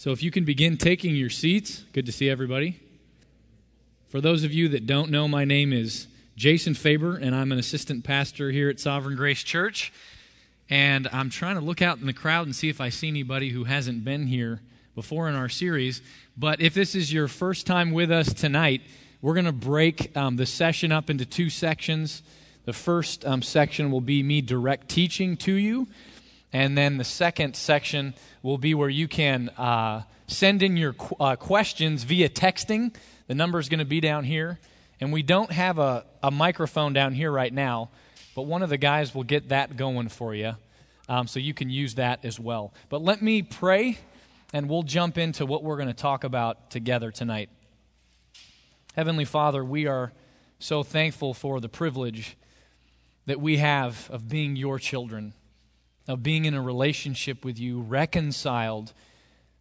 So, if you can begin taking your seats, good to see everybody. For those of you that don't know, my name is Jason Faber, and I'm an assistant pastor here at Sovereign Grace Church. And I'm trying to look out in the crowd and see if I see anybody who hasn't been here before in our series. But if this is your first time with us tonight, we're going to break um, the session up into two sections. The first um, section will be me direct teaching to you. And then the second section will be where you can uh, send in your qu- uh, questions via texting. The number is going to be down here. And we don't have a, a microphone down here right now, but one of the guys will get that going for you. Um, so you can use that as well. But let me pray, and we'll jump into what we're going to talk about together tonight. Heavenly Father, we are so thankful for the privilege that we have of being your children of being in a relationship with you, reconciled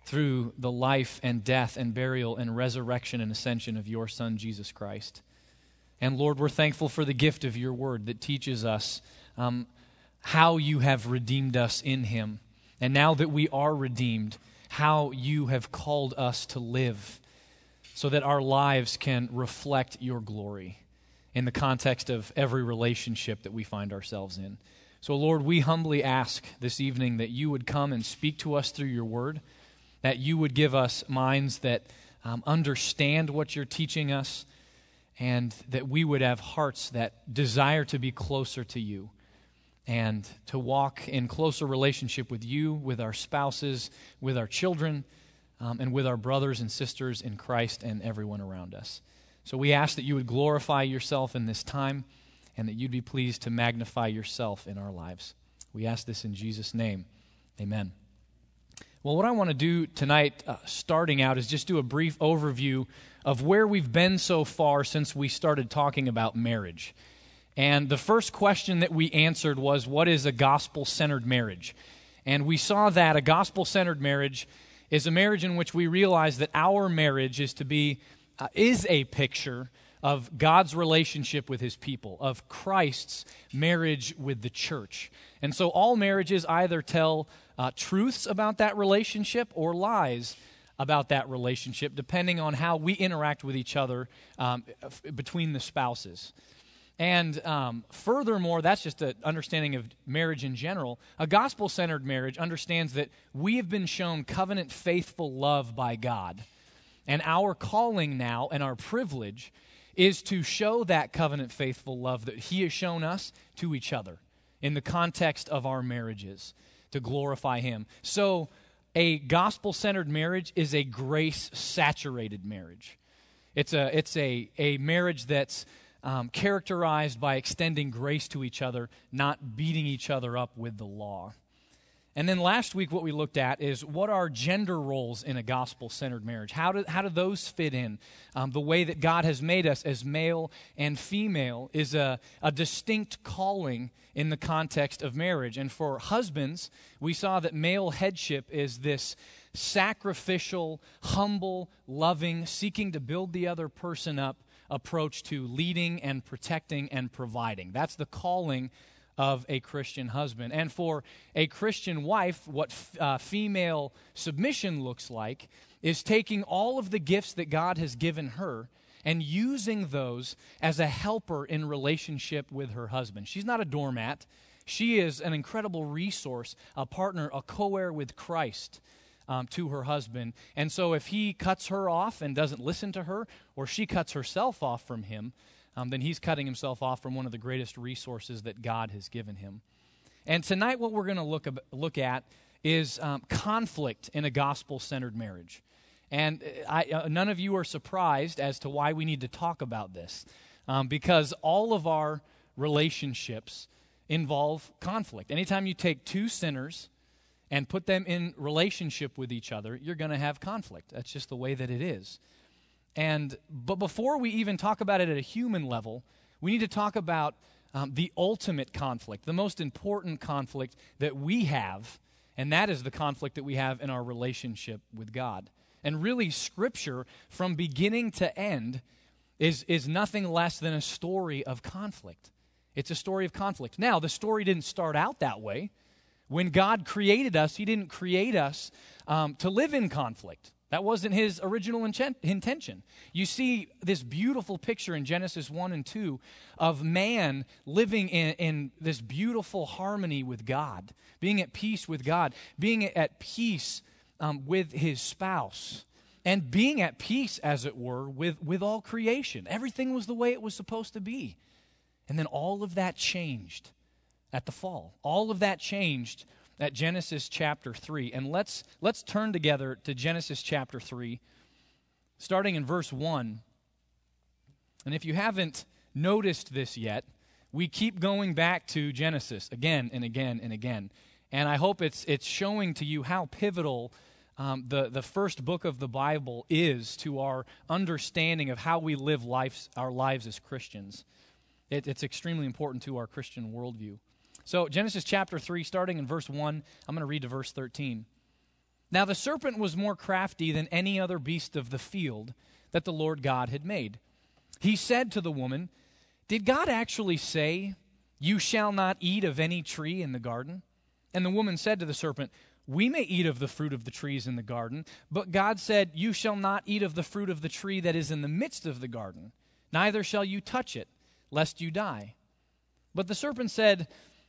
through the life and death and burial and resurrection and ascension of your Son, Jesus Christ. And Lord, we're thankful for the gift of your word that teaches us um, how you have redeemed us in him. And now that we are redeemed, how you have called us to live so that our lives can reflect your glory in the context of every relationship that we find ourselves in. So, Lord, we humbly ask this evening that you would come and speak to us through your word, that you would give us minds that um, understand what you're teaching us, and that we would have hearts that desire to be closer to you and to walk in closer relationship with you, with our spouses, with our children, um, and with our brothers and sisters in Christ and everyone around us. So we ask that you would glorify yourself in this time and that you'd be pleased to magnify yourself in our lives. We ask this in Jesus' name. Amen. Well, what I want to do tonight, uh, starting out, is just do a brief overview of where we've been so far since we started talking about marriage. And the first question that we answered was what is a gospel centered marriage? And we saw that a gospel centered marriage is a marriage in which we realize that our marriage is to be uh, is a picture of God's relationship with his people, of Christ's marriage with the church. And so all marriages either tell uh, truths about that relationship or lies about that relationship, depending on how we interact with each other um, f- between the spouses. And um, furthermore, that's just an understanding of marriage in general. A gospel centered marriage understands that we have been shown covenant faithful love by God. And our calling now and our privilege is to show that covenant faithful love that He has shown us to each other in the context of our marriages to glorify Him. So, a gospel centered marriage is a grace saturated marriage. It's a, it's a, a marriage that's um, characterized by extending grace to each other, not beating each other up with the law. And then last week, what we looked at is what are gender roles in a gospel centered marriage? How do, how do those fit in? Um, the way that God has made us as male and female is a, a distinct calling in the context of marriage. And for husbands, we saw that male headship is this sacrificial, humble, loving, seeking to build the other person up approach to leading and protecting and providing. That's the calling of a Christian husband. And for a Christian wife, what uh, female submission looks like is taking all of the gifts that God has given her and using those as a helper in relationship with her husband. She's not a doormat. She is an incredible resource, a partner, a co heir with Christ. Um, to her husband. And so, if he cuts her off and doesn't listen to her, or she cuts herself off from him, um, then he's cutting himself off from one of the greatest resources that God has given him. And tonight, what we're going to look, look at is um, conflict in a gospel centered marriage. And uh, I, uh, none of you are surprised as to why we need to talk about this, um, because all of our relationships involve conflict. Anytime you take two sinners and put them in relationship with each other, you're going to have conflict. That's just the way that it is. And but before we even talk about it at a human level, we need to talk about um, the ultimate conflict, the most important conflict that we have, and that is the conflict that we have in our relationship with God. And really, Scripture, from beginning to end, is, is nothing less than a story of conflict. It's a story of conflict. Now, the story didn't start out that way. When God created us, He didn't create us um, to live in conflict. That wasn't his original intention. You see this beautiful picture in Genesis 1 and 2 of man living in, in, this beautiful harmony with God, being at peace with God, being at peace um, with his spouse, and being at peace, as it were, with, with all creation. Everything was the way it was supposed to be. And then all of that changed at the fall. All of that changed at Genesis chapter 3. And let's, let's turn together to Genesis chapter 3, starting in verse 1. And if you haven't noticed this yet, we keep going back to Genesis again and again and again. And I hope it's, it's showing to you how pivotal um, the, the first book of the Bible is to our understanding of how we live lives, our lives as Christians. It, it's extremely important to our Christian worldview. So, Genesis chapter 3, starting in verse 1, I'm going to read to verse 13. Now, the serpent was more crafty than any other beast of the field that the Lord God had made. He said to the woman, Did God actually say, You shall not eat of any tree in the garden? And the woman said to the serpent, We may eat of the fruit of the trees in the garden, but God said, You shall not eat of the fruit of the tree that is in the midst of the garden, neither shall you touch it, lest you die. But the serpent said,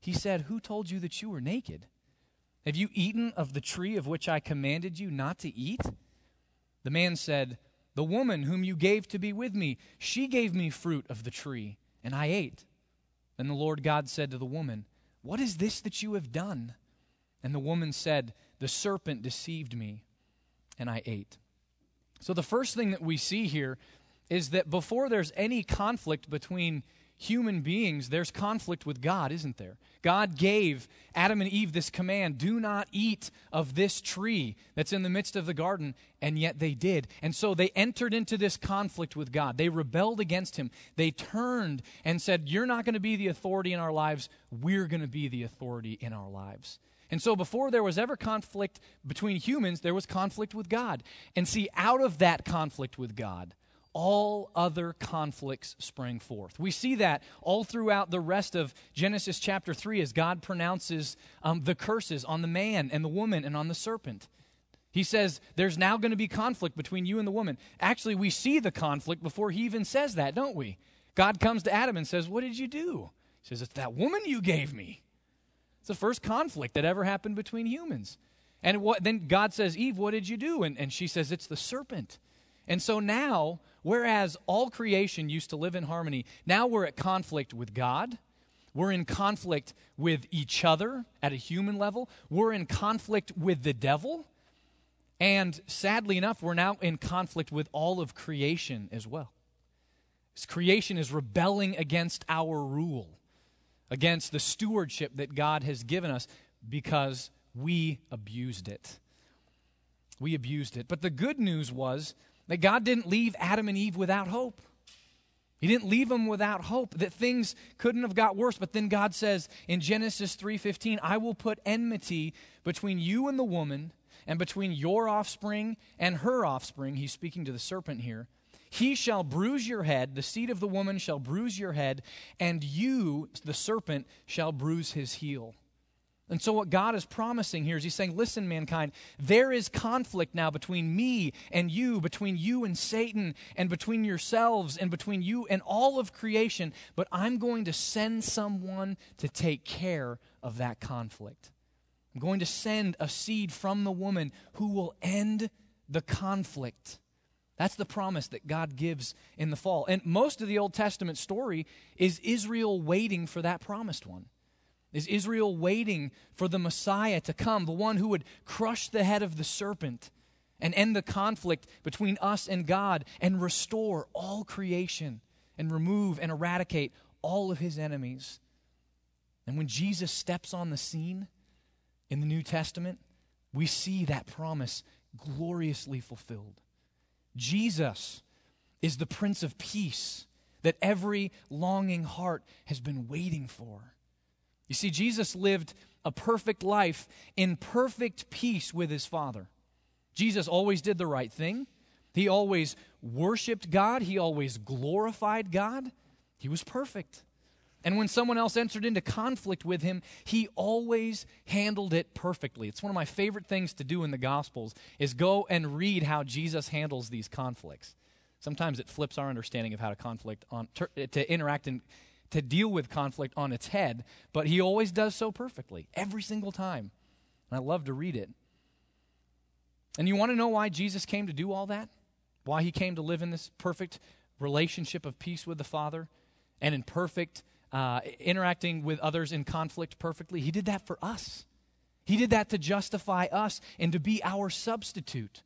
He said, Who told you that you were naked? Have you eaten of the tree of which I commanded you not to eat? The man said, The woman whom you gave to be with me, she gave me fruit of the tree, and I ate. Then the Lord God said to the woman, What is this that you have done? And the woman said, The serpent deceived me, and I ate. So the first thing that we see here is that before there's any conflict between human beings, there's conflict with God, isn't there? God gave Adam and Eve this command do not eat of this tree that's in the midst of the garden, and yet they did. And so they entered into this conflict with God. They rebelled against Him. They turned and said, You're not going to be the authority in our lives, we're going to be the authority in our lives. And so, before there was ever conflict between humans, there was conflict with God. And see, out of that conflict with God, all other conflicts sprang forth. We see that all throughout the rest of Genesis chapter 3 as God pronounces um, the curses on the man and the woman and on the serpent. He says, There's now going to be conflict between you and the woman. Actually, we see the conflict before he even says that, don't we? God comes to Adam and says, What did you do? He says, It's that woman you gave me. It's the first conflict that ever happened between humans. And what, then God says, Eve, what did you do? And, and she says, It's the serpent. And so now Whereas all creation used to live in harmony, now we're at conflict with God. We're in conflict with each other at a human level. We're in conflict with the devil. And sadly enough, we're now in conflict with all of creation as well. This creation is rebelling against our rule, against the stewardship that God has given us because we abused it. We abused it. But the good news was that God didn't leave Adam and Eve without hope. He didn't leave them without hope that things couldn't have got worse. But then God says in Genesis 3:15, "I will put enmity between you and the woman, and between your offspring and her offspring." He's speaking to the serpent here. He shall bruise your head, the seed of the woman shall bruise your head, and you, the serpent, shall bruise his heel. And so, what God is promising here is He's saying, Listen, mankind, there is conflict now between me and you, between you and Satan, and between yourselves, and between you and all of creation, but I'm going to send someone to take care of that conflict. I'm going to send a seed from the woman who will end the conflict. That's the promise that God gives in the fall. And most of the Old Testament story is Israel waiting for that promised one. Is Israel waiting for the Messiah to come, the one who would crush the head of the serpent and end the conflict between us and God and restore all creation and remove and eradicate all of his enemies. And when Jesus steps on the scene in the New Testament, we see that promise gloriously fulfilled. Jesus is the Prince of Peace that every longing heart has been waiting for. You see, Jesus lived a perfect life in perfect peace with his Father. Jesus always did the right thing. He always worshiped God. He always glorified God. He was perfect. And when someone else entered into conflict with him, he always handled it perfectly. It's one of my favorite things to do in the Gospels is go and read how Jesus handles these conflicts. Sometimes it flips our understanding of how to conflict on to interact and to deal with conflict on its head, but he always does so perfectly every single time. And I love to read it. And you want to know why Jesus came to do all that? Why he came to live in this perfect relationship of peace with the Father and in perfect uh, interacting with others in conflict perfectly. He did that for us. He did that to justify us and to be our substitute.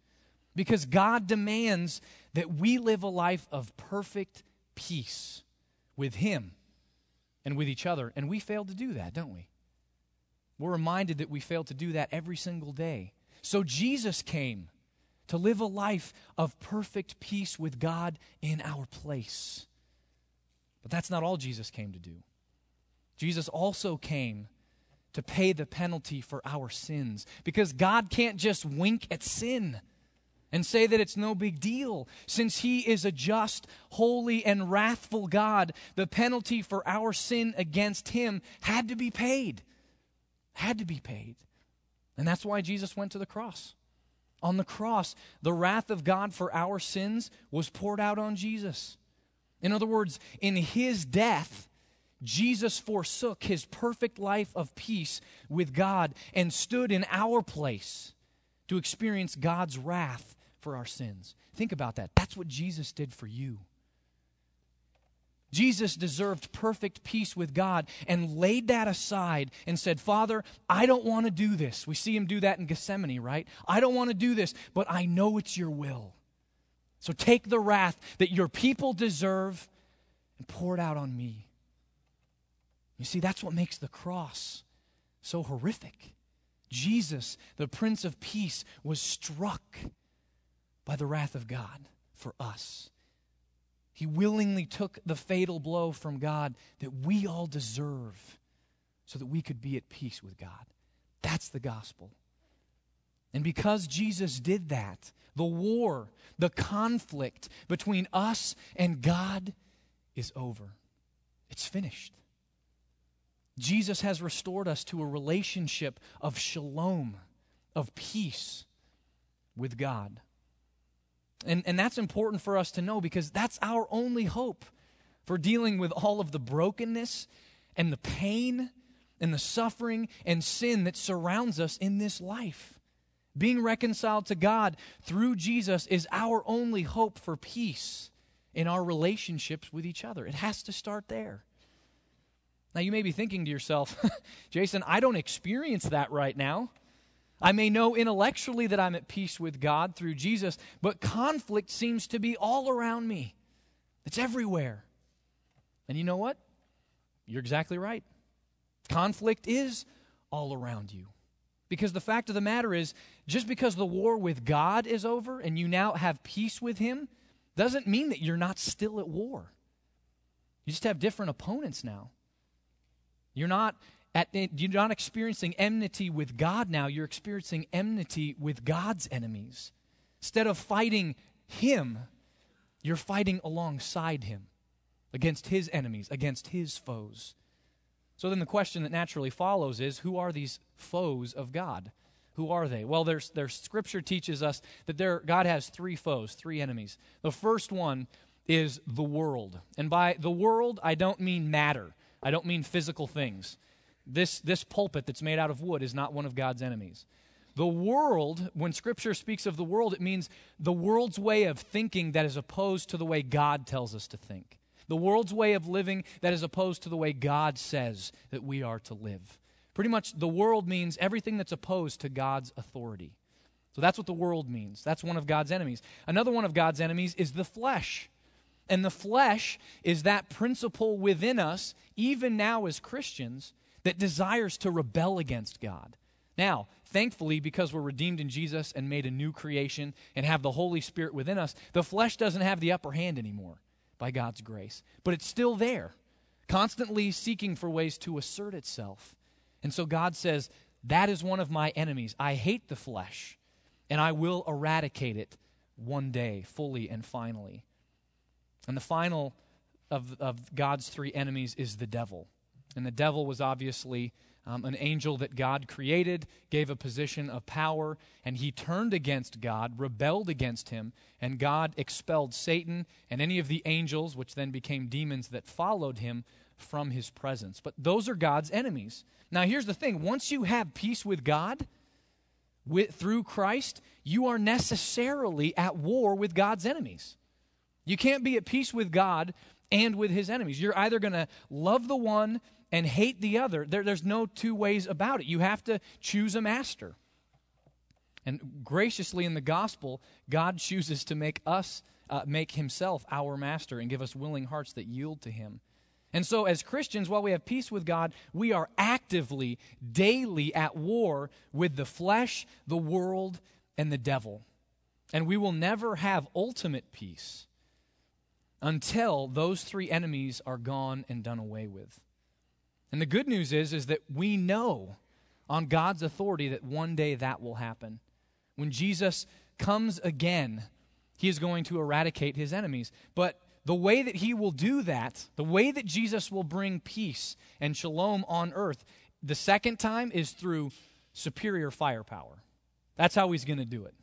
Because God demands that we live a life of perfect peace with Him and with each other. And we fail to do that, don't we? We're reminded that we fail to do that every single day. So Jesus came to live a life of perfect peace with God in our place. But that's not all Jesus came to do. Jesus also came to pay the penalty for our sins because God can't just wink at sin and say that it's no big deal. Since He is a just, holy, and wrathful God, the penalty for our sin against Him had to be paid. Had to be paid. And that's why Jesus went to the cross. On the cross, the wrath of God for our sins was poured out on Jesus. In other words, in his death, Jesus forsook his perfect life of peace with God and stood in our place to experience God's wrath for our sins. Think about that. That's what Jesus did for you. Jesus deserved perfect peace with God and laid that aside and said, Father, I don't want to do this. We see him do that in Gethsemane, right? I don't want to do this, but I know it's your will. So take the wrath that your people deserve and pour it out on me. You see, that's what makes the cross so horrific. Jesus, the Prince of Peace, was struck by the wrath of God for us. He willingly took the fatal blow from God that we all deserve so that we could be at peace with God. That's the gospel. And because Jesus did that, the war, the conflict between us and God is over. It's finished. Jesus has restored us to a relationship of shalom, of peace with God. And, and that's important for us to know because that's our only hope for dealing with all of the brokenness and the pain and the suffering and sin that surrounds us in this life. Being reconciled to God through Jesus is our only hope for peace in our relationships with each other. It has to start there. Now, you may be thinking to yourself, Jason, I don't experience that right now. I may know intellectually that I'm at peace with God through Jesus, but conflict seems to be all around me. It's everywhere. And you know what? You're exactly right. Conflict is all around you. Because the fact of the matter is, just because the war with God is over and you now have peace with Him, doesn't mean that you're not still at war. You just have different opponents now. You're not at, you're not experiencing enmity with God now, you're experiencing enmity with God's enemies. Instead of fighting Him, you're fighting alongside Him against His enemies, against His foes. So then the question that naturally follows is who are these foes of God? Who are they? Well, there's, there's scripture teaches us that there, God has three foes, three enemies. The first one is the world. And by the world, I don't mean matter, I don't mean physical things. This, this pulpit that's made out of wood is not one of God's enemies. The world, when Scripture speaks of the world, it means the world's way of thinking that is opposed to the way God tells us to think. The world's way of living that is opposed to the way God says that we are to live. Pretty much, the world means everything that's opposed to God's authority. So that's what the world means. That's one of God's enemies. Another one of God's enemies is the flesh. And the flesh is that principle within us, even now as Christians, that desires to rebel against God. Now, thankfully, because we're redeemed in Jesus and made a new creation and have the Holy Spirit within us, the flesh doesn't have the upper hand anymore by God's grace. But it's still there, constantly seeking for ways to assert itself. And so God says, That is one of my enemies. I hate the flesh, and I will eradicate it one day, fully and finally. And the final of, of God's three enemies is the devil. And the devil was obviously um, an angel that God created, gave a position of power, and he turned against God, rebelled against him, and God expelled Satan and any of the angels, which then became demons that followed him, from his presence. But those are God's enemies. Now, here's the thing once you have peace with God, with, through Christ, you are necessarily at war with God's enemies. You can't be at peace with God and with his enemies. You're either going to love the one and hate the other. There, there's no two ways about it. You have to choose a master. And graciously in the gospel, God chooses to make us, uh, make himself our master and give us willing hearts that yield to him. And so, as Christians, while we have peace with God, we are actively, daily at war with the flesh, the world, and the devil. And we will never have ultimate peace until those three enemies are gone and done away with. And the good news is is that we know on God's authority that one day that will happen. When Jesus comes again, he is going to eradicate his enemies. But the way that he will do that, the way that Jesus will bring peace and shalom on earth, the second time is through superior firepower. That's how he's going to do it.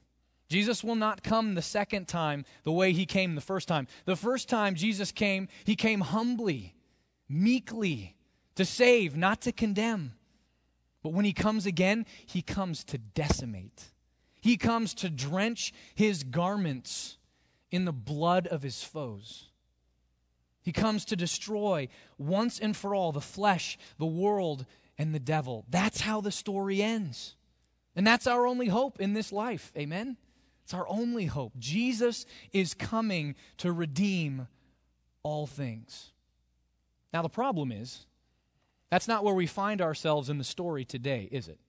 Jesus will not come the second time the way he came the first time. The first time Jesus came, he came humbly, meekly, to save, not to condemn. But when he comes again, he comes to decimate. He comes to drench his garments in the blood of his foes. He comes to destroy once and for all the flesh, the world, and the devil. That's how the story ends. And that's our only hope in this life. Amen? It's our only hope. Jesus is coming to redeem all things. Now, the problem is, that's not where we find ourselves in the story today, is it?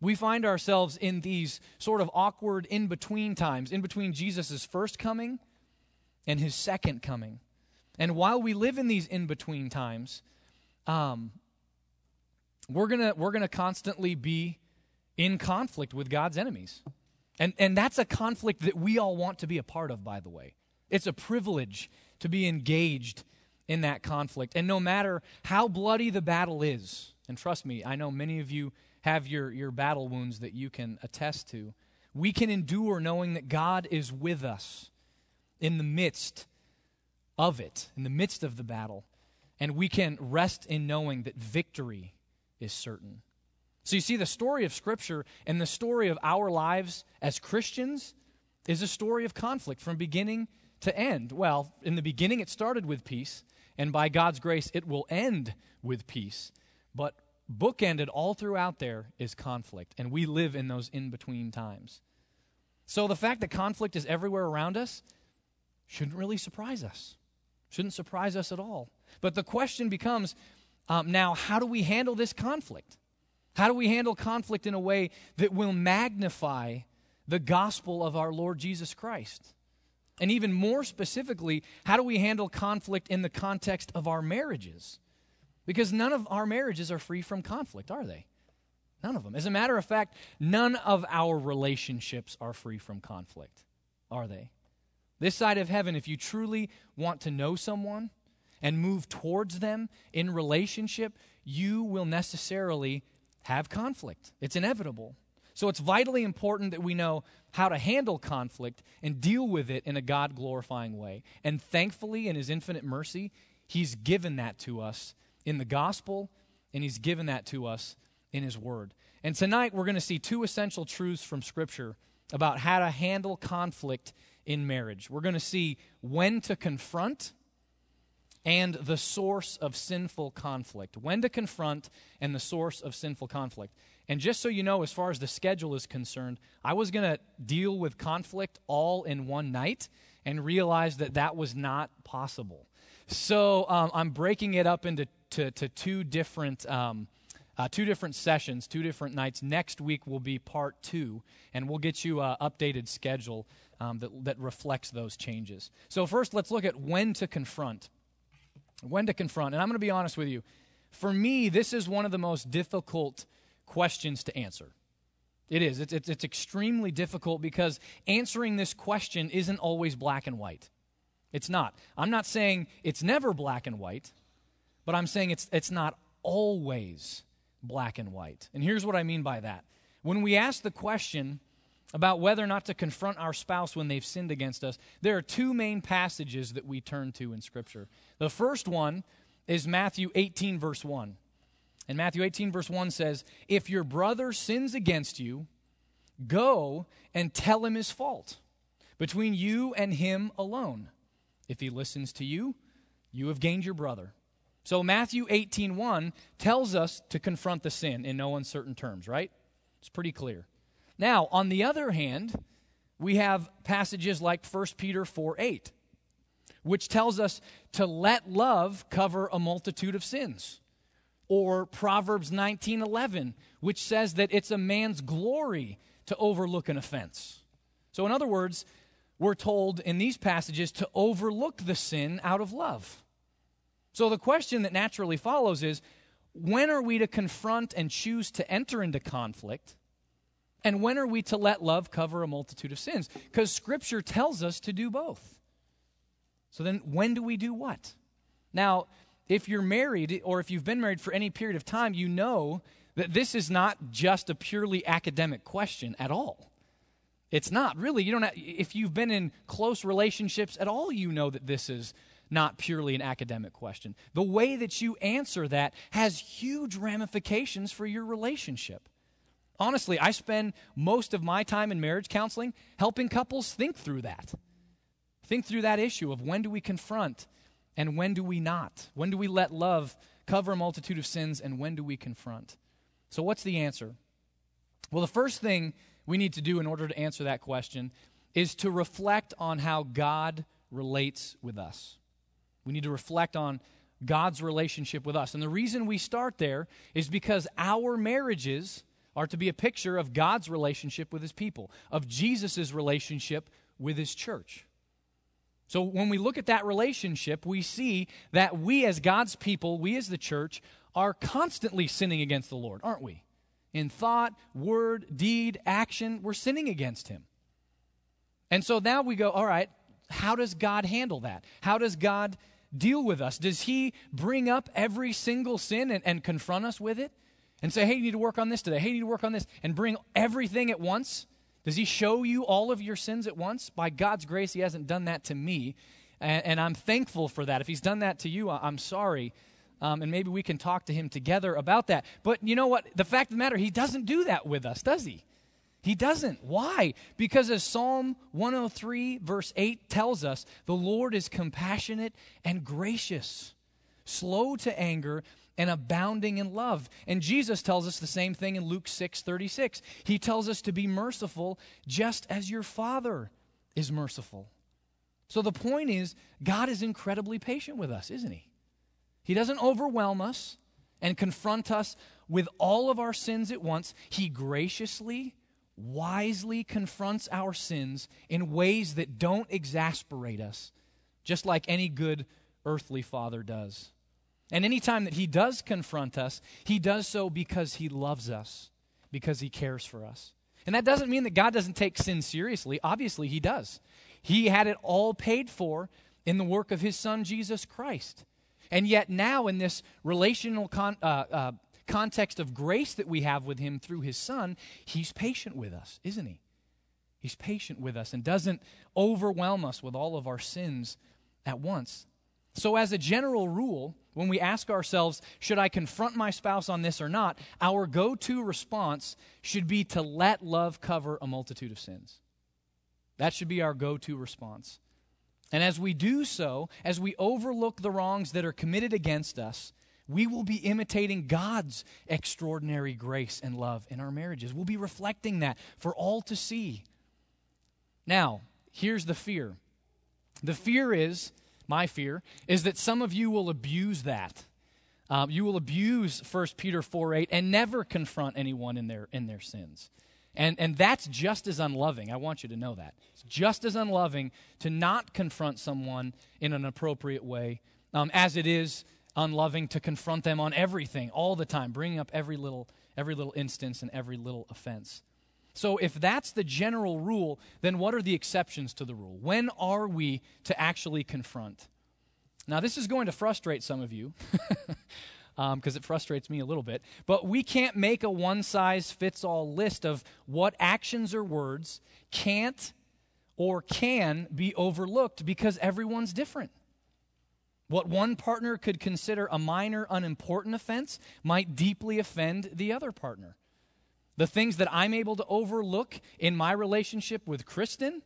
We find ourselves in these sort of awkward in between times, in between Jesus' first coming and his second coming. And while we live in these in between times, um, we're going we're gonna constantly be in conflict with God's enemies. And, and that's a conflict that we all want to be a part of, by the way. It's a privilege to be engaged in that conflict. And no matter how bloody the battle is, and trust me, I know many of you have your, your battle wounds that you can attest to, we can endure knowing that God is with us in the midst of it, in the midst of the battle. And we can rest in knowing that victory is certain. So you see, the story of Scripture and the story of our lives as Christians is a story of conflict from beginning to end. Well, in the beginning, it started with peace and by God's grace, it will end with peace. But bookended all throughout there is conflict, and we live in those in between times. So the fact that conflict is everywhere around us shouldn't really surprise us. Shouldn't surprise us at all. But the question becomes um, now, how do we handle this conflict? How do we handle conflict in a way that will magnify the gospel of our Lord Jesus Christ? And even more specifically, how do we handle conflict in the context of our marriages? Because none of our marriages are free from conflict, are they? None of them. As a matter of fact, none of our relationships are free from conflict, are they? This side of heaven, if you truly want to know someone and move towards them in relationship, you will necessarily have conflict. It's inevitable. So it's vitally important that we know how to handle conflict and deal with it in a God glorifying way. And thankfully, in His infinite mercy, He's given that to us in the gospel and He's given that to us in His Word. And tonight we're going to see two essential truths from Scripture about how to handle conflict in marriage. We're going to see when to confront and the source of sinful conflict. When to confront and the source of sinful conflict. And just so you know, as far as the schedule is concerned, I was going to deal with conflict all in one night and realized that that was not possible. So um, I'm breaking it up into to, to two different. Um, uh, two different sessions, two different nights. Next week will be part two, and we'll get you an updated schedule um, that, that reflects those changes. So, first, let's look at when to confront. When to confront. And I'm going to be honest with you. For me, this is one of the most difficult questions to answer. It is. It's, it's, it's extremely difficult because answering this question isn't always black and white. It's not. I'm not saying it's never black and white, but I'm saying it's, it's not always black and white. And here's what I mean by that. When we ask the question about whether or not to confront our spouse when they've sinned against us, there are two main passages that we turn to in Scripture. The first one is Matthew 18, verse 1. And Matthew 18, verse 1 says, If your brother sins against you, go and tell him his fault between you and him alone. If he listens to you, you have gained your brother. So Matthew 18:1 tells us to confront the sin in no uncertain terms, right? It's pretty clear. Now, on the other hand, we have passages like 1 Peter 4 8, which tells us to let love cover a multitude of sins or Proverbs 19:11, which says that it's a man's glory to overlook an offense. So in other words, we're told in these passages to overlook the sin out of love. So the question that naturally follows is when are we to confront and choose to enter into conflict? And when are we to let love cover a multitude of sins? Because Scripture tells us to do both. So then, when do we do what? Now, if you're married or if you've been married for any period of time, you know that this is not just a purely academic question at all. It's not really. You don't. Have, if you've been in close relationships at all, you know that this is not purely an academic question. The way that you answer that has huge ramifications for your relationship. Honestly, I spend most of my time in marriage counseling helping couples think through that. Think through that issue of when do we confront and when do we not? When do we let love cover a multitude of sins and when do we confront? So, what's the answer? Well, the first thing we need to do in order to answer that question is to reflect on how God relates with us. We need to reflect on God's relationship with us. And the reason we start there is because our marriages are to be a picture of God's relationship with his people, of Jesus' relationship with his church. So when we look at that relationship, we see that we as God's people, we as the church, are constantly sinning against the Lord, aren't we? In thought, word, deed, action, we're sinning against him. And so now we go, all right, how does God handle that? How does God deal with us? Does he bring up every single sin and, and confront us with it? And say, hey, you need to work on this today. Hey, you need to work on this. And bring everything at once? Does he show you all of your sins at once? By God's grace, he hasn't done that to me. And, and I'm thankful for that. If he's done that to you, I'm sorry. Um, and maybe we can talk to him together about that. But you know what? The fact of the matter, he doesn't do that with us, does he? He doesn't. Why? Because as Psalm 103, verse 8 tells us, the Lord is compassionate and gracious, slow to anger, and abounding in love. And Jesus tells us the same thing in Luke 6 36. He tells us to be merciful just as your Father is merciful. So the point is, God is incredibly patient with us, isn't He? He doesn't overwhelm us and confront us with all of our sins at once. He graciously, wisely confronts our sins in ways that don't exasperate us, just like any good earthly father does. And anytime that he does confront us, he does so because he loves us, because he cares for us. And that doesn't mean that God doesn't take sin seriously. Obviously, he does. He had it all paid for in the work of his son, Jesus Christ. And yet, now in this relational con- uh, uh, context of grace that we have with him through his son, he's patient with us, isn't he? He's patient with us and doesn't overwhelm us with all of our sins at once. So, as a general rule, when we ask ourselves, should I confront my spouse on this or not, our go to response should be to let love cover a multitude of sins. That should be our go to response. And as we do so, as we overlook the wrongs that are committed against us, we will be imitating God's extraordinary grace and love in our marriages. We'll be reflecting that for all to see. Now, here's the fear the fear is, my fear, is that some of you will abuse that. Um, you will abuse 1 Peter 4 8 and never confront anyone in their, in their sins. And, and that's just as unloving. I want you to know that. It's just as unloving to not confront someone in an appropriate way um, as it is unloving to confront them on everything all the time, bringing up every little, every little instance and every little offense. So, if that's the general rule, then what are the exceptions to the rule? When are we to actually confront? Now, this is going to frustrate some of you because um, it frustrates me a little bit, but we can't make a one size fits all list of what actions or words can't or can be overlooked because everyone's different. What one partner could consider a minor, unimportant offense might deeply offend the other partner. The things that I'm able to overlook in my relationship with Kristen,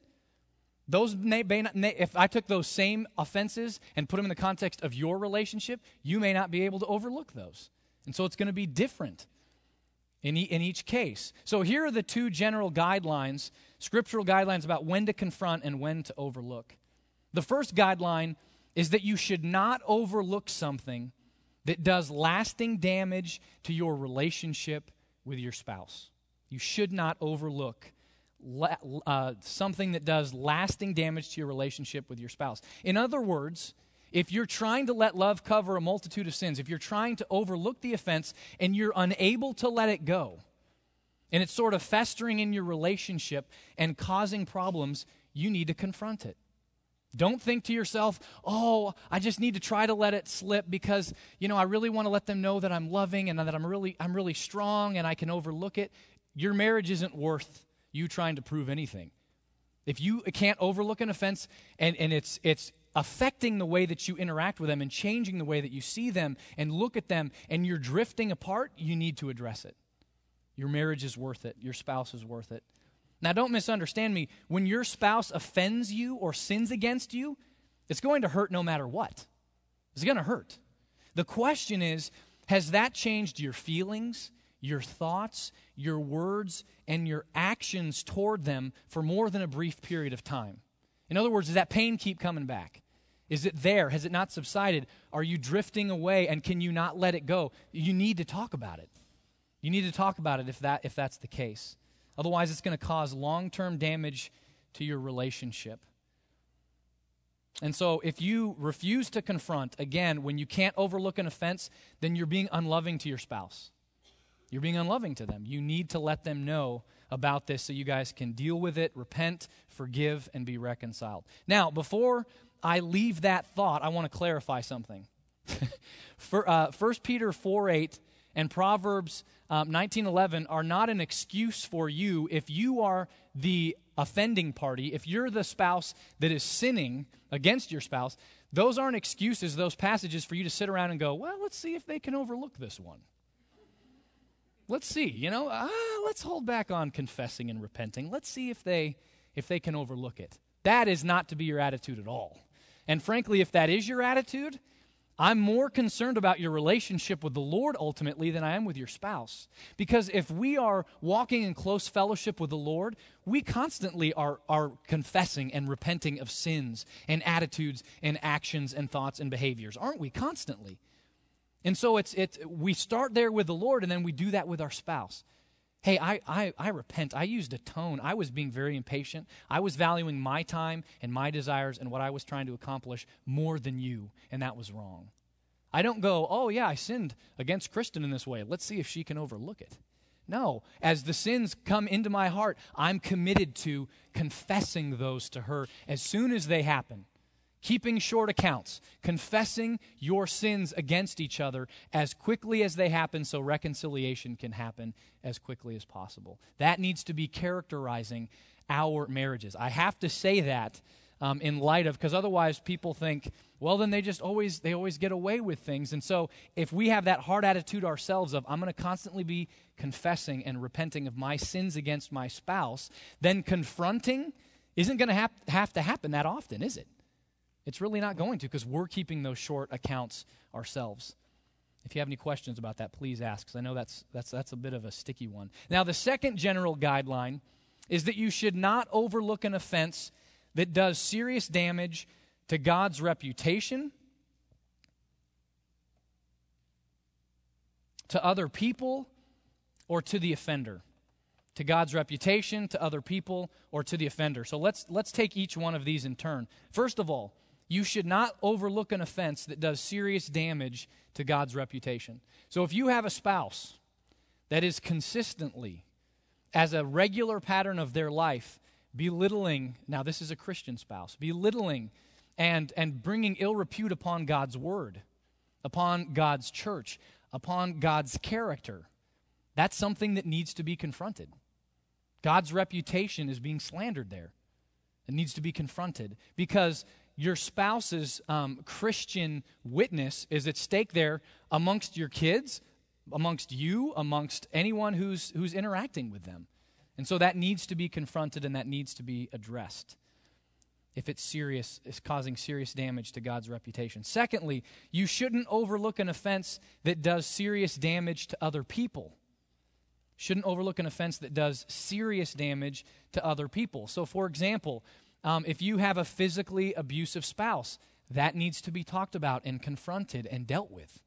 those may, may not, if I took those same offenses and put them in the context of your relationship, you may not be able to overlook those. And so it's going to be different in, e- in each case. So here are the two general guidelines, scriptural guidelines about when to confront and when to overlook. The first guideline is that you should not overlook something that does lasting damage to your relationship with your spouse. You should not overlook uh, something that does lasting damage to your relationship with your spouse. In other words, if you're trying to let love cover a multitude of sins, if you're trying to overlook the offense and you're unable to let it go, and it's sort of festering in your relationship and causing problems, you need to confront it. Don't think to yourself, oh, I just need to try to let it slip because, you know, I really want to let them know that I'm loving and that I'm really, I'm really strong and I can overlook it. Your marriage isn't worth you trying to prove anything. If you can't overlook an offense and, and it's, it's affecting the way that you interact with them and changing the way that you see them and look at them and you're drifting apart, you need to address it. Your marriage is worth it. Your spouse is worth it. Now, don't misunderstand me. When your spouse offends you or sins against you, it's going to hurt no matter what. It's going to hurt. The question is has that changed your feelings, your thoughts, your words, and your actions toward them for more than a brief period of time? In other words, does that pain keep coming back? Is it there? Has it not subsided? Are you drifting away and can you not let it go? You need to talk about it. You need to talk about it if, that, if that's the case. Otherwise, it's going to cause long term damage to your relationship. And so, if you refuse to confront, again, when you can't overlook an offense, then you're being unloving to your spouse. You're being unloving to them. You need to let them know about this so you guys can deal with it, repent, forgive, and be reconciled. Now, before I leave that thought, I want to clarify something. For, uh, 1 Peter 4 8 and Proverbs um, 19:11 are not an excuse for you if you are the offending party, if you're the spouse that is sinning against your spouse. Those aren't excuses, those passages for you to sit around and go, "Well, let's see if they can overlook this one." Let's see, you know, ah, let's hold back on confessing and repenting. Let's see if they if they can overlook it. That is not to be your attitude at all. And frankly, if that is your attitude, I'm more concerned about your relationship with the Lord ultimately than I am with your spouse. Because if we are walking in close fellowship with the Lord, we constantly are, are confessing and repenting of sins and attitudes and actions and thoughts and behaviors, aren't we? Constantly. And so it's, it's, we start there with the Lord and then we do that with our spouse. Hey, I, I, I repent. I used a tone. I was being very impatient. I was valuing my time and my desires and what I was trying to accomplish more than you, and that was wrong. I don't go, oh, yeah, I sinned against Kristen in this way. Let's see if she can overlook it. No, as the sins come into my heart, I'm committed to confessing those to her as soon as they happen keeping short accounts, confessing your sins against each other as quickly as they happen so reconciliation can happen as quickly as possible. That needs to be characterizing our marriages. I have to say that um, in light of because otherwise people think well then they just always they always get away with things and so if we have that hard attitude ourselves of i'm going to constantly be confessing and repenting of my sins against my spouse then confronting isn't going to have, have to happen that often is it it's really not going to because we're keeping those short accounts ourselves if you have any questions about that please ask because i know that's that's that's a bit of a sticky one now the second general guideline is that you should not overlook an offense that does serious damage to God's reputation, to other people, or to the offender. To God's reputation, to other people, or to the offender. So let's, let's take each one of these in turn. First of all, you should not overlook an offense that does serious damage to God's reputation. So if you have a spouse that is consistently, as a regular pattern of their life, belittling, now this is a Christian spouse, belittling and, and bringing ill repute upon God's word, upon God's church, upon God's character. That's something that needs to be confronted. God's reputation is being slandered there. It needs to be confronted because your spouse's um, Christian witness is at stake there amongst your kids, amongst you, amongst anyone who's, who's interacting with them. And so that needs to be confronted and that needs to be addressed if it's serious, is causing serious damage to God's reputation. Secondly, you shouldn't overlook an offense that does serious damage to other people. Shouldn't overlook an offense that does serious damage to other people. So, for example, um, if you have a physically abusive spouse, that needs to be talked about and confronted and dealt with.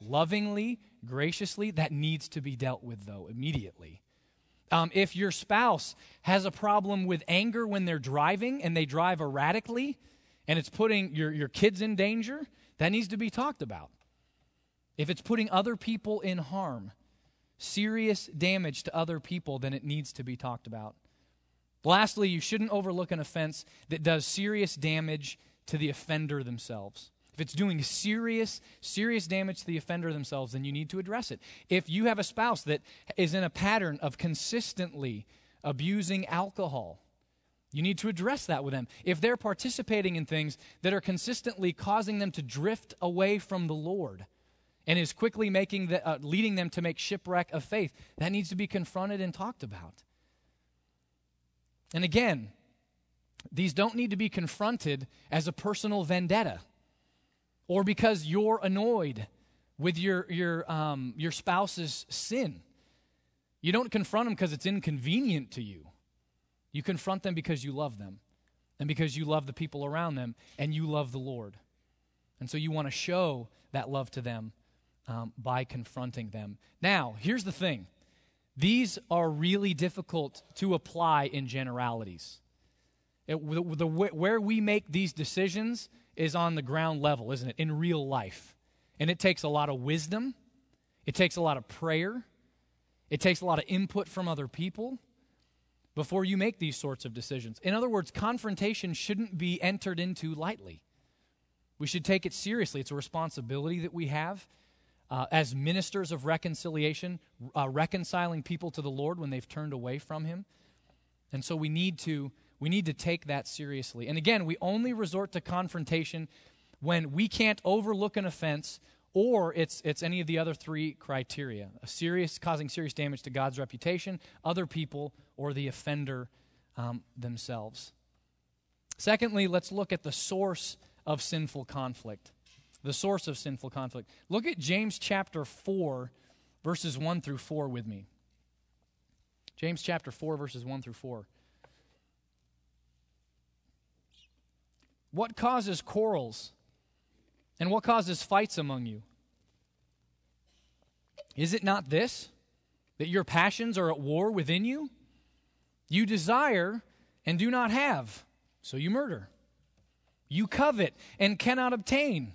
Lovingly, graciously, that needs to be dealt with, though, immediately. Um, if your spouse has a problem with anger when they're driving and they drive erratically and it's putting your, your kids in danger, that needs to be talked about. If it's putting other people in harm, serious damage to other people, then it needs to be talked about. Lastly, you shouldn't overlook an offense that does serious damage to the offender themselves. If it's doing serious, serious damage to the offender themselves, then you need to address it. If you have a spouse that is in a pattern of consistently abusing alcohol, you need to address that with them. If they're participating in things that are consistently causing them to drift away from the Lord and is quickly making the, uh, leading them to make shipwreck of faith, that needs to be confronted and talked about. And again, these don't need to be confronted as a personal vendetta or because you're annoyed with your, your, um, your spouse's sin. You don't confront them because it's inconvenient to you. You confront them because you love them and because you love the people around them and you love the Lord. And so you want to show that love to them um, by confronting them. Now, here's the thing these are really difficult to apply in generalities. It, the, the, where we make these decisions is on the ground level, isn't it? In real life. And it takes a lot of wisdom, it takes a lot of prayer, it takes a lot of input from other people before you make these sorts of decisions. In other words, confrontation shouldn't be entered into lightly. We should take it seriously. It's a responsibility that we have uh, as ministers of reconciliation, uh, reconciling people to the Lord when they've turned away from Him. And so we need to we need to take that seriously. And again, we only resort to confrontation when we can't overlook an offense or it's, it's any of the other three criteria a serious causing serious damage to god's reputation other people or the offender um, themselves secondly let's look at the source of sinful conflict the source of sinful conflict look at james chapter 4 verses 1 through 4 with me james chapter 4 verses 1 through 4 What causes quarrels? And what causes fights among you? Is it not this, that your passions are at war within you? You desire and do not have, so you murder. You covet and cannot obtain,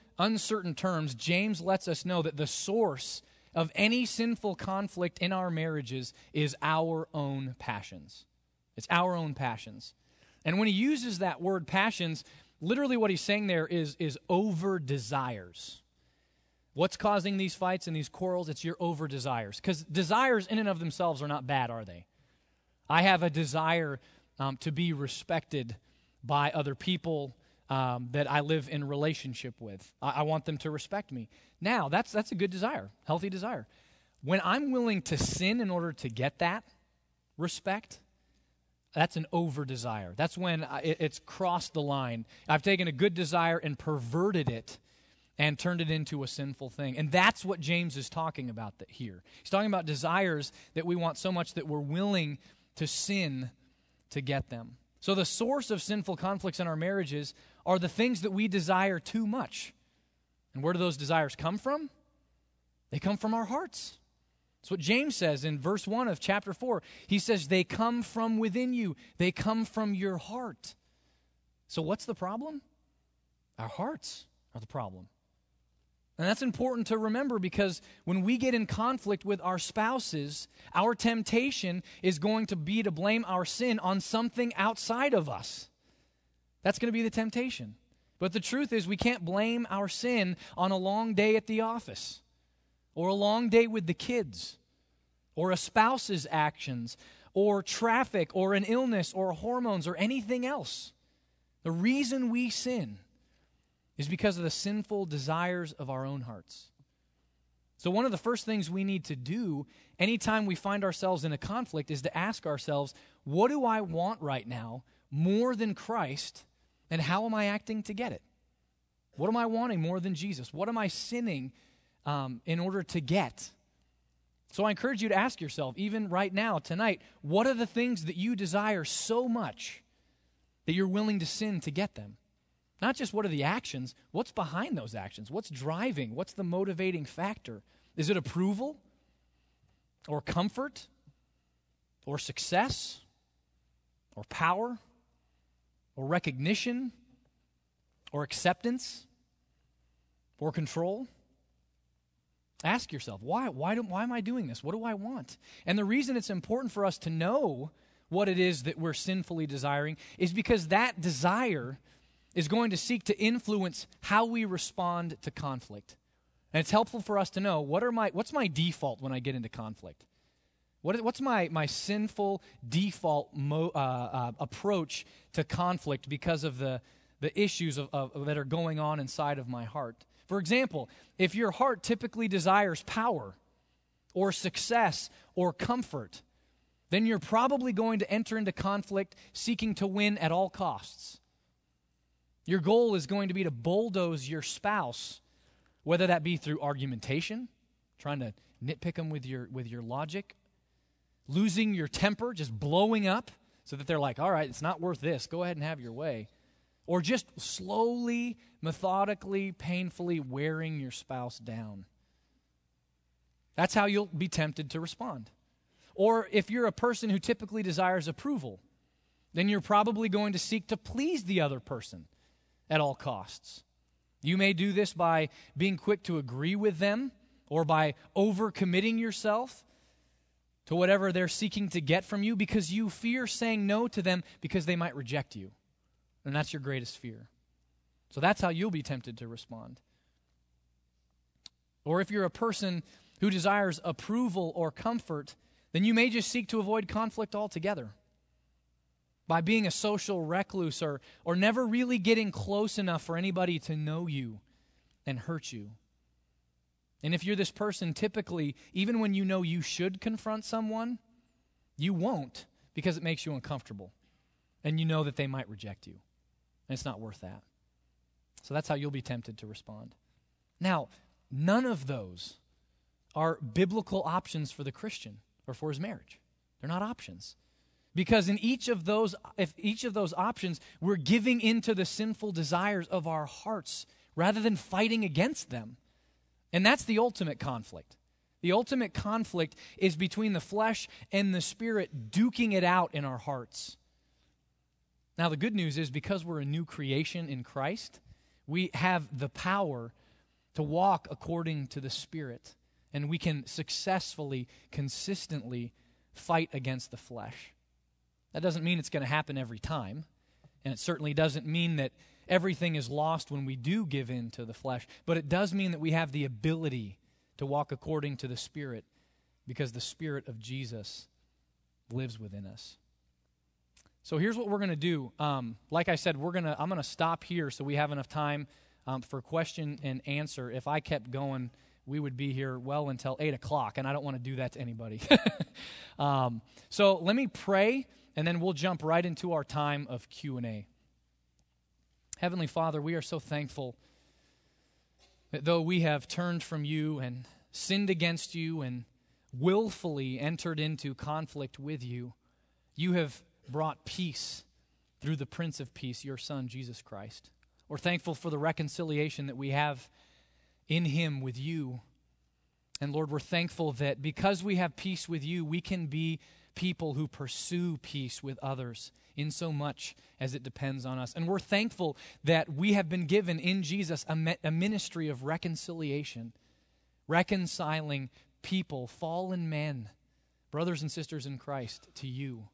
uncertain terms, James lets us know that the source of any sinful conflict in our marriages is our own passions. It's our own passions. And when he uses that word passions, literally what he's saying there is, is over desires. What's causing these fights and these quarrels? It's your over desires. Because desires, in and of themselves, are not bad, are they? I have a desire um, to be respected by other people um, that I live in relationship with. I, I want them to respect me. Now, that's, that's a good desire, healthy desire. When I'm willing to sin in order to get that respect, that's an over desire. That's when it's crossed the line. I've taken a good desire and perverted it and turned it into a sinful thing. And that's what James is talking about here. He's talking about desires that we want so much that we're willing to sin to get them. So, the source of sinful conflicts in our marriages are the things that we desire too much. And where do those desires come from? They come from our hearts. That's what James says in verse 1 of chapter 4. He says, They come from within you, they come from your heart. So, what's the problem? Our hearts are the problem. And that's important to remember because when we get in conflict with our spouses, our temptation is going to be to blame our sin on something outside of us. That's going to be the temptation. But the truth is, we can't blame our sin on a long day at the office, or a long day with the kids, or a spouse's actions, or traffic, or an illness, or hormones, or anything else. The reason we sin is because of the sinful desires of our own hearts. So, one of the first things we need to do anytime we find ourselves in a conflict is to ask ourselves, what do I want right now more than Christ, and how am I acting to get it? What am I wanting more than Jesus? What am I sinning um, in order to get? So, I encourage you to ask yourself, even right now, tonight, what are the things that you desire so much that you're willing to sin to get them? Not just what are the actions, what's behind those actions? What's driving? What's the motivating factor? Is it approval? Or comfort? Or success? Or power? Or recognition? Or acceptance? Or control? Ask yourself, why, why, do, why am I doing this? What do I want? And the reason it's important for us to know what it is that we're sinfully desiring is because that desire is going to seek to influence how we respond to conflict. And it's helpful for us to know what are my, what's my default when I get into conflict? What what's my, my sinful default mo, uh, uh, approach to conflict because of the, the issues of, of, that are going on inside of my heart? For example, if your heart typically desires power or success or comfort, then you're probably going to enter into conflict seeking to win at all costs. Your goal is going to be to bulldoze your spouse, whether that be through argumentation, trying to nitpick them with your, with your logic, losing your temper, just blowing up so that they're like, all right, it's not worth this. Go ahead and have your way. Or just slowly, methodically, painfully wearing your spouse down. That's how you'll be tempted to respond. Or if you're a person who typically desires approval, then you're probably going to seek to please the other person at all costs. You may do this by being quick to agree with them or by overcommitting yourself to whatever they're seeking to get from you because you fear saying no to them because they might reject you. And that's your greatest fear. So that's how you'll be tempted to respond. Or if you're a person who desires approval or comfort, then you may just seek to avoid conflict altogether by being a social recluse or, or never really getting close enough for anybody to know you and hurt you. And if you're this person, typically, even when you know you should confront someone, you won't because it makes you uncomfortable. And you know that they might reject you. And it's not worth that. So that's how you'll be tempted to respond. Now, none of those are biblical options for the Christian or for his marriage. They're not options. Because in each of those, if each of those options, we're giving into the sinful desires of our hearts rather than fighting against them. And that's the ultimate conflict. The ultimate conflict is between the flesh and the spirit duking it out in our hearts. Now, the good news is because we're a new creation in Christ, we have the power to walk according to the Spirit, and we can successfully, consistently fight against the flesh. That doesn't mean it's going to happen every time, and it certainly doesn't mean that everything is lost when we do give in to the flesh, but it does mean that we have the ability to walk according to the Spirit because the Spirit of Jesus lives within us. So here's what we're going to do. Um, like I said, we're gonna I'm going to stop here so we have enough time um, for question and answer. If I kept going, we would be here well until eight o'clock, and I don't want to do that to anybody. um, so let me pray, and then we'll jump right into our time of Q and A. Heavenly Father, we are so thankful that though we have turned from you and sinned against you and willfully entered into conflict with you, you have brought peace through the Prince of Peace, your Son, Jesus Christ. We're thankful for the reconciliation that we have in Him with you. And Lord, we're thankful that because we have peace with you, we can be people who pursue peace with others in so much as it depends on us. And we're thankful that we have been given in Jesus a, me- a ministry of reconciliation, reconciling people, fallen men, brothers and sisters in Christ, to you.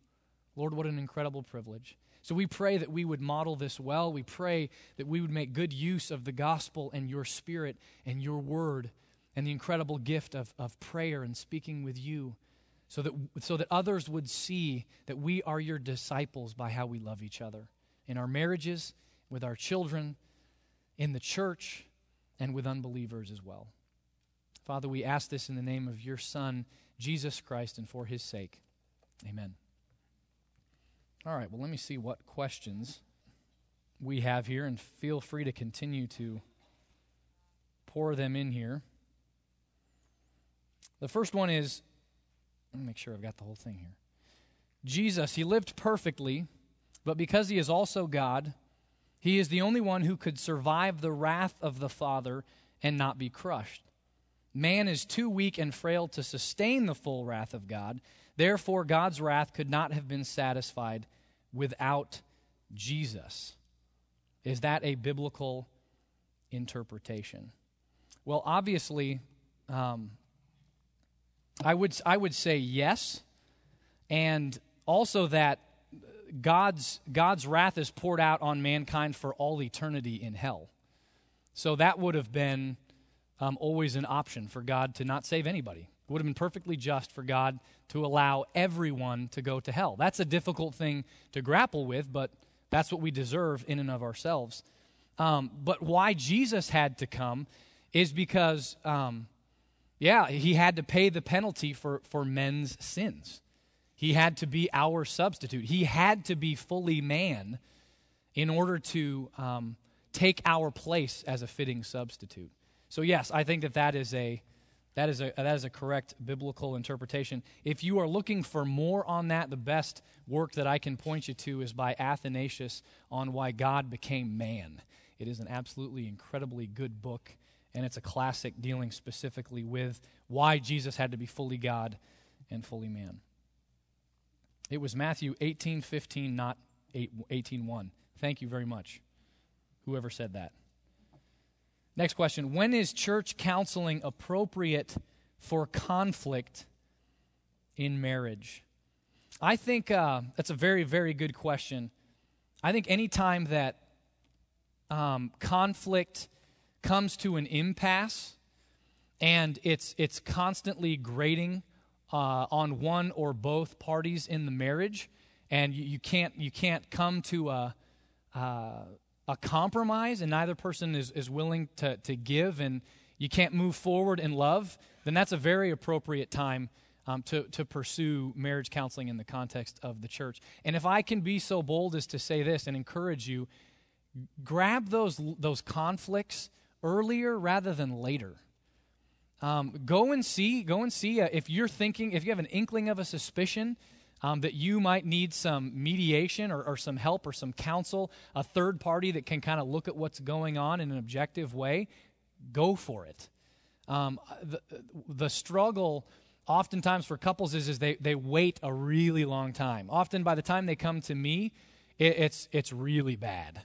Lord, what an incredible privilege. So we pray that we would model this well. We pray that we would make good use of the gospel and your spirit and your word and the incredible gift of, of prayer and speaking with you so that, so that others would see that we are your disciples by how we love each other in our marriages, with our children, in the church, and with unbelievers as well. Father, we ask this in the name of your Son, Jesus Christ, and for his sake. Amen. All right, well, let me see what questions we have here, and feel free to continue to pour them in here. The first one is let me make sure I've got the whole thing here. Jesus, he lived perfectly, but because he is also God, he is the only one who could survive the wrath of the Father and not be crushed. Man is too weak and frail to sustain the full wrath of God. Therefore, God's wrath could not have been satisfied without Jesus. Is that a biblical interpretation? Well, obviously, um, I, would, I would say yes, and also that God's, God's wrath is poured out on mankind for all eternity in hell. So that would have been um, always an option for God to not save anybody. It would have been perfectly just for God to allow everyone to go to hell. That's a difficult thing to grapple with, but that's what we deserve in and of ourselves. Um, but why Jesus had to come is because, um, yeah, he had to pay the penalty for, for men's sins. He had to be our substitute. He had to be fully man in order to um, take our place as a fitting substitute. So, yes, I think that that is a that is, a, that is a correct biblical interpretation. If you are looking for more on that, the best work that I can point you to is by Athanasius on why God became man. It is an absolutely incredibly good book, and it's a classic dealing specifically with why Jesus had to be fully God and fully man. It was Matthew 18 15, not 18 1. Thank you very much, whoever said that. Next question When is church counseling appropriate for conflict in marriage? I think uh, that's a very, very good question. I think any time that um, conflict comes to an impasse and it's, it's constantly grating uh, on one or both parties in the marriage, and you, you can't, you can't come to a, uh, a compromise and neither person is, is willing to, to give and you can't move forward in love, then that's a very appropriate time um, to, to pursue marriage counseling in the context of the church. And if I can be so bold as to say this and encourage you, grab those, those conflicts earlier rather than later. Um, go and see, go and see uh, if you're thinking, if you have an inkling of a suspicion um, that you might need some mediation or, or, some help or some counsel, a third party that can kind of look at what's going on in an objective way, go for it. Um, the, the struggle oftentimes for couples is, is they, they wait a really long time. Often by the time they come to me, it, it's, it's really bad.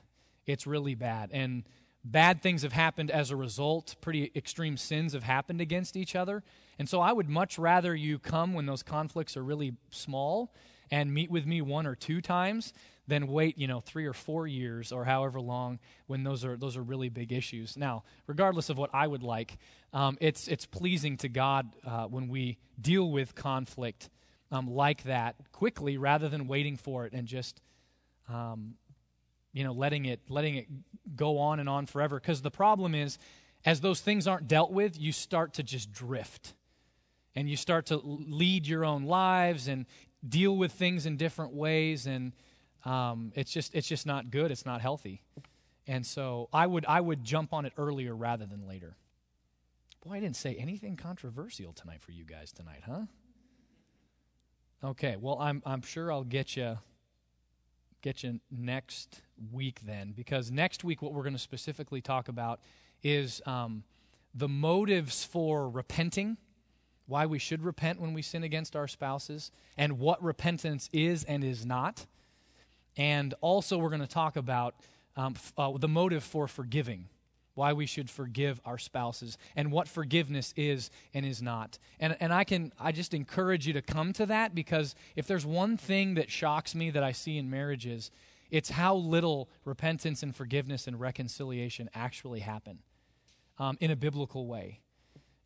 It's really bad. And bad things have happened as a result. Pretty extreme sins have happened against each other. And so I would much rather you come when those conflicts are really small and meet with me one or two times than wait, you know, three or four years or however long when those are those are really big issues. Now, regardless of what I would like, um, it's it's pleasing to God uh, when we deal with conflict um, like that quickly rather than waiting for it and just um, you know letting it letting it go on and on forever. Because the problem is, as those things aren't dealt with, you start to just drift. And you start to lead your own lives and deal with things in different ways. And um, it's just it's just not good. It's not healthy. And so i would i would jump on it earlier rather than later. Boy i didn't say anything controversial tonight for you guys tonight huh? Okay well i'm i'm sure i'll get you get you next week then because next week what we're going to specifically talk about is um, the motives for repenting why we should repent when we sin against our spouses, and what repentance is and is not. And also, we're going to talk about um, f- uh, the motive for forgiving, why we should forgive our spouses, and what forgiveness is and is not. And, and I can I just encourage you to come to that because if there's one thing that shocks me that I see in marriages, it's how little repentance and forgiveness and reconciliation actually happen um, in a biblical way.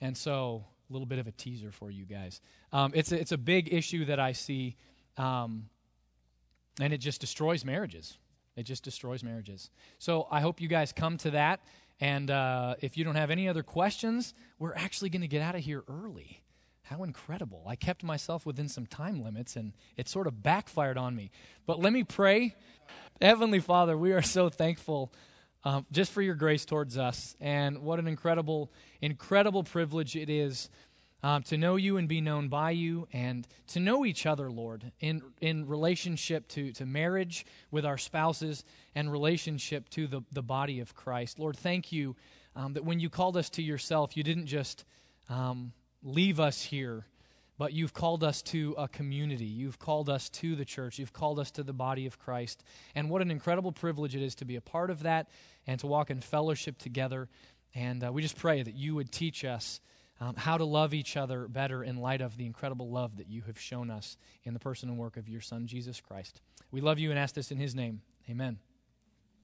And so a little bit of a teaser for you guys. Um, it's, a, it's a big issue that I see, um, and it just destroys marriages. It just destroys marriages. So I hope you guys come to that. And uh, if you don't have any other questions, we're actually going to get out of here early. How incredible. I kept myself within some time limits, and it sort of backfired on me. But let me pray. Heavenly Father, we are so thankful um, just for your grace towards us. And what an incredible, incredible privilege it is um, to know you and be known by you and to know each other, Lord, in, in relationship to, to marriage with our spouses and relationship to the, the body of Christ. Lord, thank you um, that when you called us to yourself, you didn't just um, leave us here but you've called us to a community. You've called us to the church. You've called us to the body of Christ. And what an incredible privilege it is to be a part of that and to walk in fellowship together. And uh, we just pray that you would teach us um, how to love each other better in light of the incredible love that you have shown us in the person and work of your Son, Jesus Christ. We love you and ask this in his name. Amen.